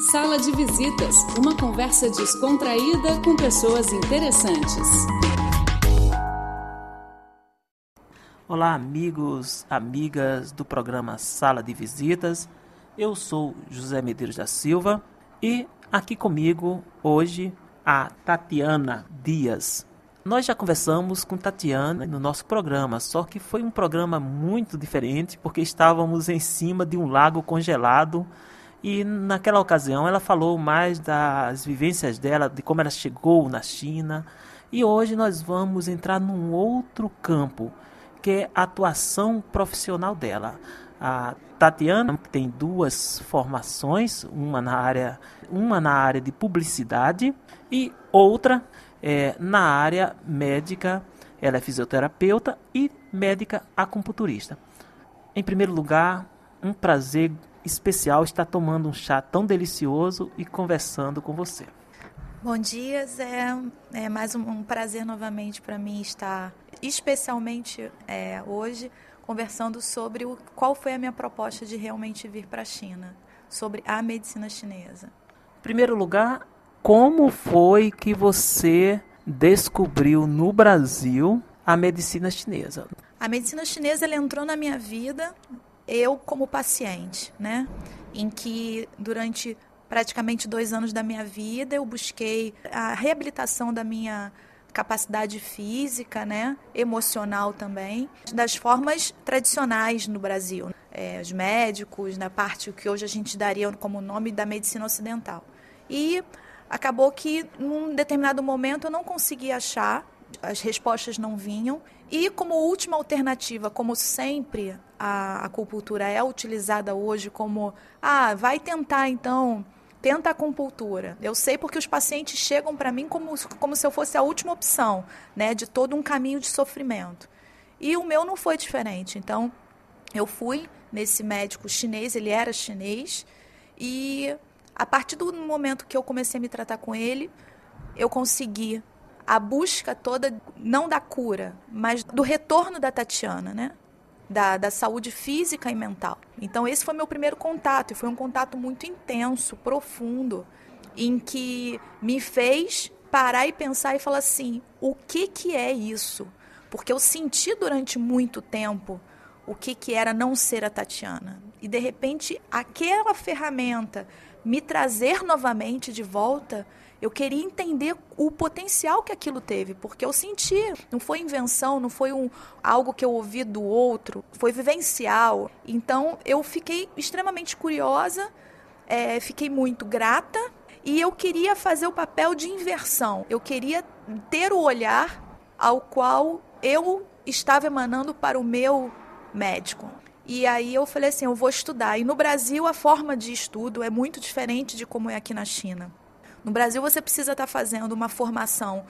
Sala de Visitas, uma conversa descontraída com pessoas interessantes. Olá, amigos, amigas do programa Sala de Visitas. Eu sou José Medeiros da Silva e aqui comigo hoje a Tatiana Dias. Nós já conversamos com Tatiana no nosso programa, só que foi um programa muito diferente porque estávamos em cima de um lago congelado e naquela ocasião ela falou mais das vivências dela, de como ela chegou na China. E hoje nós vamos entrar num outro campo, que é a atuação profissional dela. A Tatiana tem duas formações, uma na área, uma na área de publicidade e outra é, na área médica. Ela é fisioterapeuta e médica acupunturista. Em primeiro lugar, um prazer especial estar tomando um chá tão delicioso e conversando com você. Bom dia, Zé. É mais um, prazer novamente para mim estar, especialmente é, hoje, conversando sobre o, qual foi a minha proposta de realmente vir para a China, sobre a medicina chinesa. Em primeiro lugar, como foi que você descobriu no Brasil a medicina chinesa? A medicina chinesa entrou na minha vida eu como paciente, né? Em que durante praticamente dois anos da minha vida eu busquei a reabilitação da minha capacidade física, né, emocional também, das formas tradicionais no Brasil, é, os médicos, na parte que hoje a gente daria como nome da medicina ocidental. E acabou que num determinado momento eu não conseguia achar, as respostas não vinham e como última alternativa, como sempre a acupuntura é utilizada hoje como, ah, vai tentar então, tenta a acupuntura. Eu sei porque os pacientes chegam para mim como, como se eu fosse a última opção, né, de todo um caminho de sofrimento. E o meu não foi diferente. Então, eu fui nesse médico chinês, ele era chinês, e a partir do momento que eu comecei a me tratar com ele, eu consegui a busca toda, não da cura, mas do retorno da Tatiana, né? Da, da saúde física e mental. Então, esse foi meu primeiro contato, e foi um contato muito intenso, profundo, em que me fez parar e pensar e falar assim: o que, que é isso? Porque eu senti durante muito tempo o que, que era não ser a Tatiana. E, de repente, aquela ferramenta me trazer novamente de volta eu queria entender o potencial que aquilo teve, porque eu senti, não foi invenção, não foi um, algo que eu ouvi do outro, foi vivencial. Então eu fiquei extremamente curiosa, é, fiquei muito grata e eu queria fazer o papel de inversão. Eu queria ter o olhar ao qual eu estava emanando para o meu médico. E aí eu falei assim, eu vou estudar. E no Brasil a forma de estudo é muito diferente de como é aqui na China. No Brasil, você precisa estar fazendo uma formação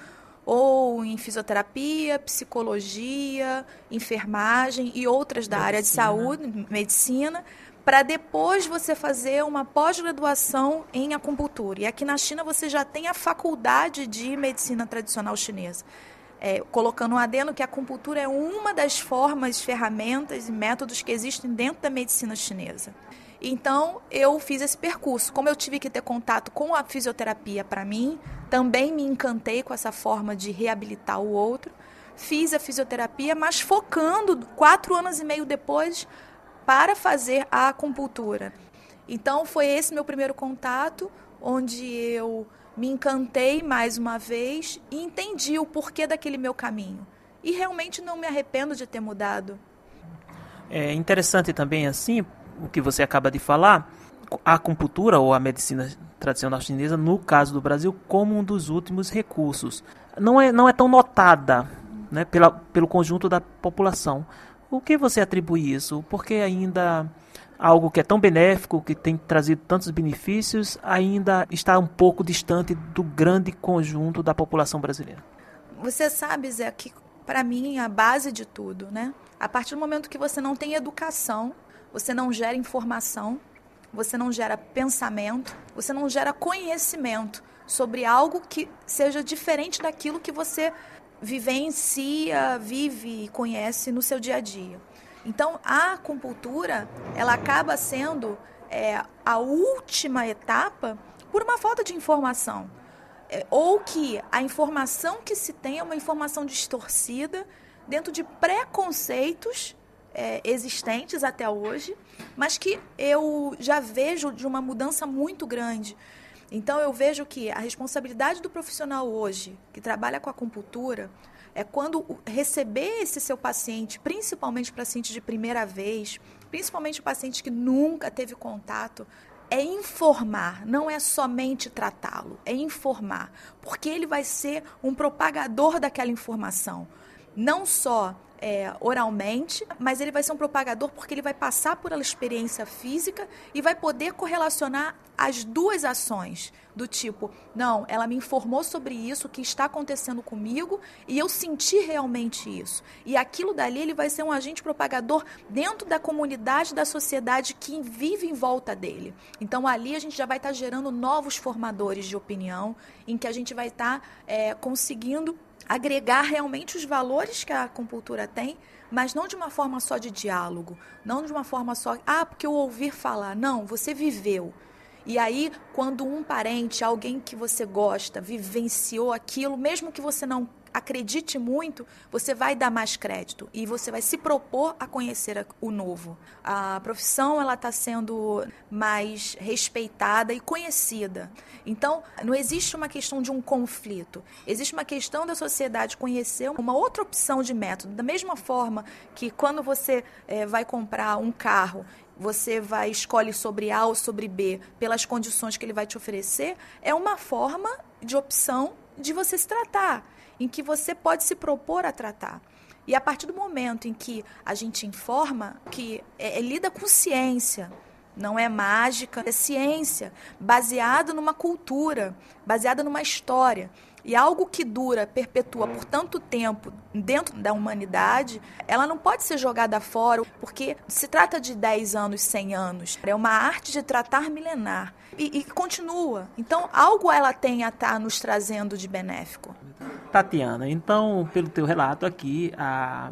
ou em fisioterapia, psicologia, enfermagem e outras da medicina. área de saúde, medicina, para depois você fazer uma pós-graduação em acupuntura. E aqui na China você já tem a faculdade de medicina tradicional chinesa. É, colocando um adendo que a acupuntura é uma das formas, ferramentas e métodos que existem dentro da medicina chinesa. Então, eu fiz esse percurso. Como eu tive que ter contato com a fisioterapia para mim, também me encantei com essa forma de reabilitar o outro. Fiz a fisioterapia, mas focando quatro anos e meio depois para fazer a acupuntura. Então, foi esse meu primeiro contato, onde eu me encantei mais uma vez e entendi o porquê daquele meu caminho. E realmente não me arrependo de ter mudado. É interessante também assim, o que você acaba de falar, a acupuntura ou a medicina tradicional chinesa, no caso do Brasil, como um dos últimos recursos. Não é, não é tão notada né, pela, pelo conjunto da população. O que você atribui isso? Porque ainda algo que é tão benéfico, que tem trazido tantos benefícios, ainda está um pouco distante do grande conjunto da população brasileira? Você sabe, Zé, que para mim a base de tudo, né? A partir do momento que você não tem educação, você não gera informação, você não gera pensamento, você não gera conhecimento sobre algo que seja diferente daquilo que você vivencia, vive e conhece no seu dia a dia. Então, a acupuntura, ela acaba sendo é, a última etapa por uma falta de informação. É, ou que a informação que se tem é uma informação distorcida dentro de preconceitos é, existentes até hoje, mas que eu já vejo de uma mudança muito grande. Então eu vejo que a responsabilidade do profissional hoje, que trabalha com acupuntura, é quando receber esse seu paciente, principalmente paciente de primeira vez, principalmente paciente que nunca teve contato, é informar, não é somente tratá-lo, é informar, porque ele vai ser um propagador daquela informação. Não só é, oralmente, mas ele vai ser um propagador porque ele vai passar por uma experiência física e vai poder correlacionar as duas ações, do tipo, não, ela me informou sobre isso, que está acontecendo comigo, e eu senti realmente isso. E aquilo dali ele vai ser um agente propagador dentro da comunidade, da sociedade que vive em volta dele. Então ali a gente já vai estar gerando novos formadores de opinião, em que a gente vai estar é, conseguindo agregar realmente os valores que a acupuntura tem, mas não de uma forma só de diálogo, não de uma forma só, ah, porque eu ouvi falar. Não, você viveu. E aí, quando um parente, alguém que você gosta, vivenciou aquilo, mesmo que você não acredite muito, você vai dar mais crédito e você vai se propor a conhecer o novo. A profissão ela está sendo mais respeitada e conhecida. Então, não existe uma questão de um conflito. Existe uma questão da sociedade conhecer uma outra opção de método. Da mesma forma que quando você é, vai comprar um carro você vai escolhe sobre A ou sobre B pelas condições que ele vai te oferecer, é uma forma de opção de você se tratar em que você pode se propor a tratar. E a partir do momento em que a gente informa, que é, é lida com ciência, não é mágica, é ciência, baseado numa cultura, baseada numa história. E algo que dura, perpetua por tanto tempo dentro da humanidade, ela não pode ser jogada fora, porque se trata de 10 anos, 100 anos. É uma arte de tratar milenar. E, e continua. Então, algo ela tem a estar tá nos trazendo de benéfico. Tatiana, então, pelo teu relato aqui, a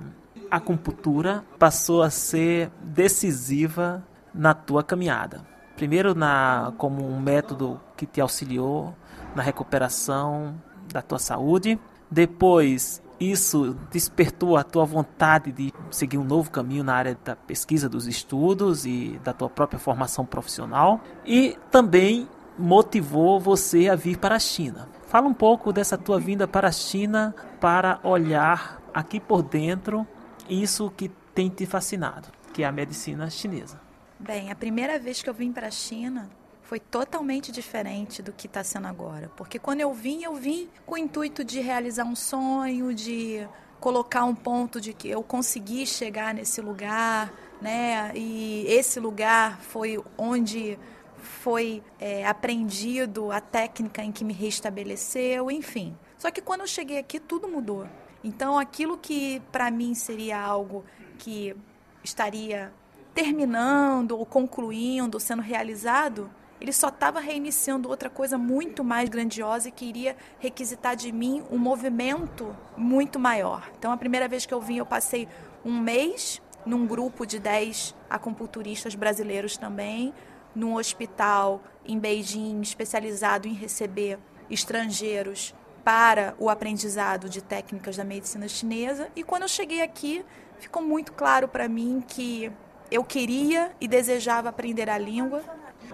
acupuntura passou a ser decisiva na tua caminhada. Primeiro na como um método que te auxiliou na recuperação da tua saúde. Depois, isso despertou a tua vontade de seguir um novo caminho na área da pesquisa dos estudos e da tua própria formação profissional. E também motivou você a vir para a China. Fala um pouco dessa tua vinda para a China para olhar aqui por dentro isso que tem te fascinado, que é a medicina chinesa. Bem, a primeira vez que eu vim para a China, foi totalmente diferente do que está sendo agora. Porque quando eu vim, eu vim com o intuito de realizar um sonho, de colocar um ponto de que eu consegui chegar nesse lugar, né? E esse lugar foi onde foi é, aprendido a técnica em que me restabeleceu, enfim. Só que quando eu cheguei aqui, tudo mudou. Então, aquilo que para mim seria algo que estaria terminando ou concluindo, sendo realizado, ele só estava reiniciando outra coisa muito mais grandiosa e que iria requisitar de mim um movimento muito maior. Então, a primeira vez que eu vim, eu passei um mês num grupo de 10 acupunturistas brasileiros também, num hospital em Beijing especializado em receber estrangeiros para o aprendizado de técnicas da medicina chinesa. E quando eu cheguei aqui, ficou muito claro para mim que eu queria e desejava aprender a língua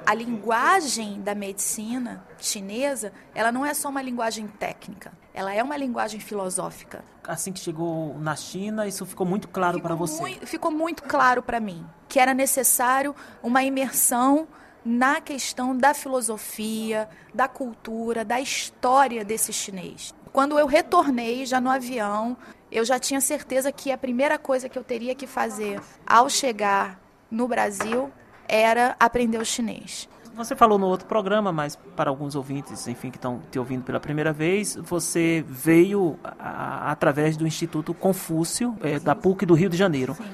a linguagem da medicina chinesa, ela não é só uma linguagem técnica, ela é uma linguagem filosófica. Assim que chegou na China, isso ficou muito claro para você? Muito, ficou muito claro para mim que era necessário uma imersão na questão da filosofia, da cultura, da história desse chinês. Quando eu retornei já no avião, eu já tinha certeza que a primeira coisa que eu teria que fazer ao chegar no Brasil era aprender o chinês. Você falou no outro programa, mas para alguns ouvintes, enfim, que estão te ouvindo pela primeira vez, você veio a, a, através do Instituto Confúcio, é, da PUC do Rio de Janeiro. Sim.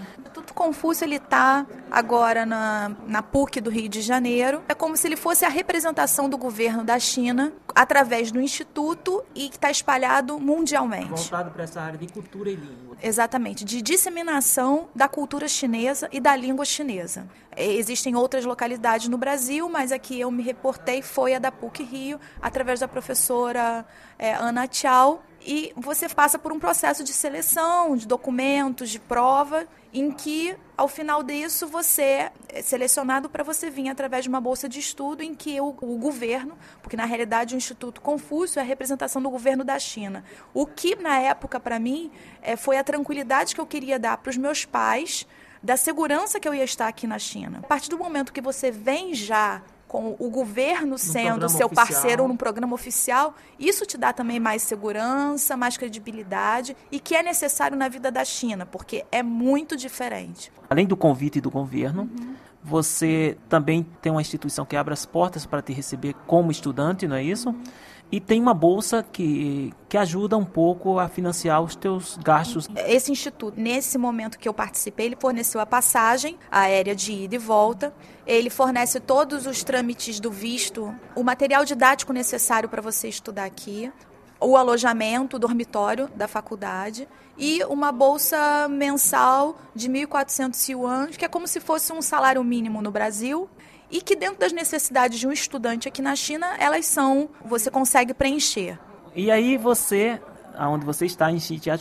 Confúcio ele está agora na, na PUC do Rio de Janeiro. É como se ele fosse a representação do governo da China através do instituto e que está espalhado mundialmente. Voltado para essa área de cultura e língua. Exatamente, de disseminação da cultura chinesa e da língua chinesa. Existem outras localidades no Brasil, mas aqui eu me reportei foi a da PUC Rio, através da professora é, Ana Tchau. E você passa por um processo de seleção, de documentos, de prova, em que, ao final disso, você é selecionado para você vir através de uma bolsa de estudo em que o, o, governo, porque na realidade o Instituto Confúcio é a representação do governo da China. O que, na época, para mim, é, foi a tranquilidade que eu queria dar para os meus pais da segurança que eu ia estar aqui na China. A partir do momento que você vem já com o governo sendo seu oficial. parceiro num programa oficial, isso te dá também mais segurança, mais credibilidade e que é necessário na vida da China, porque é muito diferente. Além do convite do governo, uhum. você também tem uma instituição que abre as portas para te receber como estudante, não é isso? Uhum e tem uma bolsa que, que ajuda um pouco a financiar os teus gastos. Esse instituto, nesse momento que eu participei, ele forneceu a passagem aérea de ida e volta, ele fornece todos os trâmites do visto, o material didático necessário para você estudar aqui, o alojamento, o dormitório da faculdade e uma bolsa mensal de 1.400 yuan, que é como se fosse um salário mínimo no Brasil, e que dentro das necessidades de um estudante aqui na China, elas são, você consegue preencher. E aí você, onde você está em Xinjiang,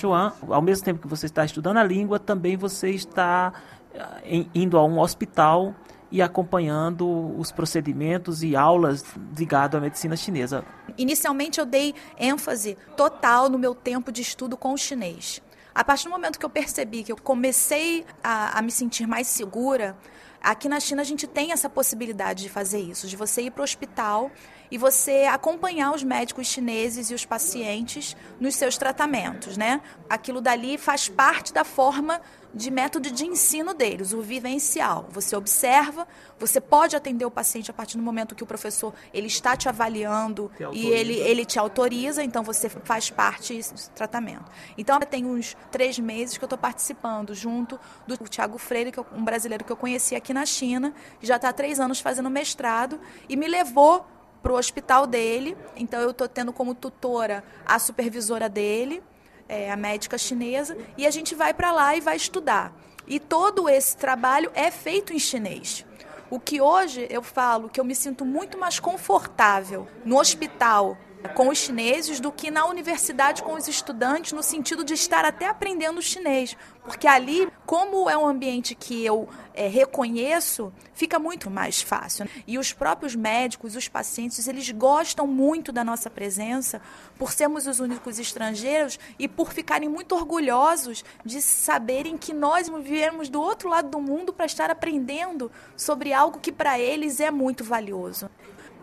ao mesmo tempo que você está estudando a língua, também você está eh, indo a um hospital e acompanhando os procedimentos e aulas ligadas à medicina chinesa. Inicialmente eu dei ênfase total no meu tempo de estudo com o chinês. A partir do momento que eu percebi que eu comecei a, a me sentir mais segura, Aqui na China a gente tem essa possibilidade de fazer isso, de você ir para o hospital e você acompanhar os médicos chineses e os pacientes nos seus tratamentos, né? Aquilo dali faz parte da forma de método de ensino deles, o vivencial. Você observa, você pode atender o paciente a partir do momento que o professor ele está te avaliando te e ele, ele te autoriza, então você faz parte do tratamento. Então, tem uns três meses que eu estou participando junto do Tiago Freire, que é um brasileiro que eu conheci aqui na China, já está há três anos fazendo mestrado, e me levou para o hospital dele. Então, eu estou tendo como tutora a supervisora dele é, a médica chinesa, e a gente vai para lá e vai estudar. E todo esse trabalho é feito em chinês. O que hoje eu falo que eu me sinto muito mais confortável no hospital com os chineses do que na universidade com os estudantes, no sentido de estar até aprendendo chinês. Porque ali, como é um ambiente que eu é, reconheço, fica muito mais fácil. E os próprios médicos, os pacientes, eles gostam muito da nossa presença por sermos os únicos estrangeiros e por ficarem muito orgulhosos de saberem que nós viemos do outro lado do mundo para estar aprendendo sobre algo que para eles é muito valioso.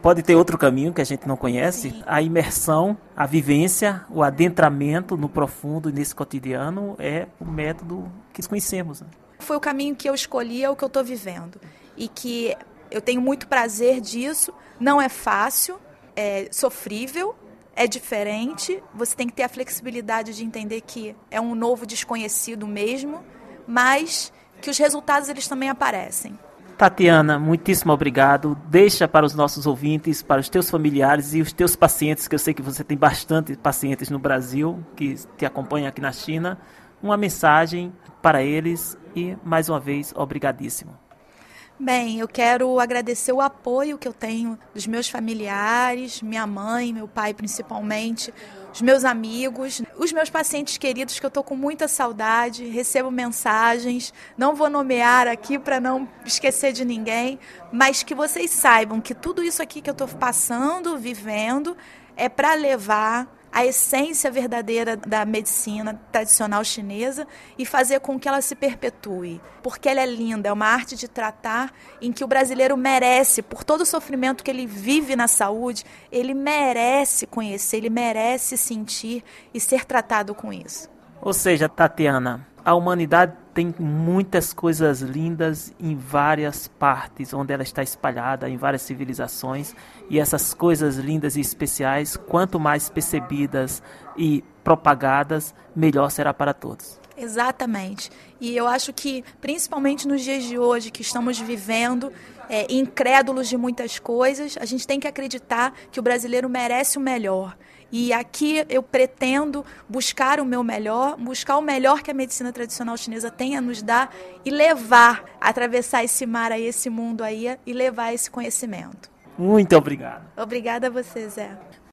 Pode ter outro caminho que a gente não conhece, a imersão, a vivência, o adentramento no profundo e nesse cotidiano é o método que conhecemos. Né? Foi o caminho que eu escolhi, é o que eu estou vivendo. E que eu tenho muito prazer disso. Não é fácil, é sofrível, é diferente. Você tem que ter a flexibilidade de entender que é um novo desconhecido mesmo, mas que os resultados eles também aparecem. Tatiana, muitíssimo obrigado. Deixa para os nossos ouvintes, para os teus familiares e os teus pacientes, que eu sei que você tem bastante pacientes no Brasil que te acompanham aqui na China, uma mensagem para eles e mais uma vez obrigadíssimo. Bem, eu quero agradecer o apoio que eu tenho dos meus familiares, minha mãe, meu pai principalmente, os meus amigos, os meus pacientes queridos que eu estou com muita saudade, recebo mensagens, não vou nomear aqui para não esquecer de ninguém, mas que vocês saibam que tudo isso aqui que eu estou passando, vivendo, é para levar a essência verdadeira da medicina tradicional chinesa e fazer com que ela se perpetue. Porque ela é linda, é uma arte de tratar em que o brasileiro merece, por todo o sofrimento que ele vive na saúde, ele merece conhecer, ele merece sentir e ser tratado com isso. Ou seja, Tatiana, a humanidade tem muitas coisas lindas em várias partes, onde ela está espalhada, em várias civilizações. E essas coisas lindas e especiais, quanto mais percebidas e propagadas, melhor será para todos. Exatamente. E eu acho que, principalmente nos dias de hoje, que estamos vivendo, é, incrédulos de muitas coisas, a gente tem que acreditar que o brasileiro merece o melhor. E aqui eu pretendo buscar o meu melhor, buscar o melhor que a medicina tradicional chinesa tem a nos dar e levar, atravessar esse mar aí, esse mundo aí e levar esse conhecimento. Muito obrigado. Obrigada a você, Zé.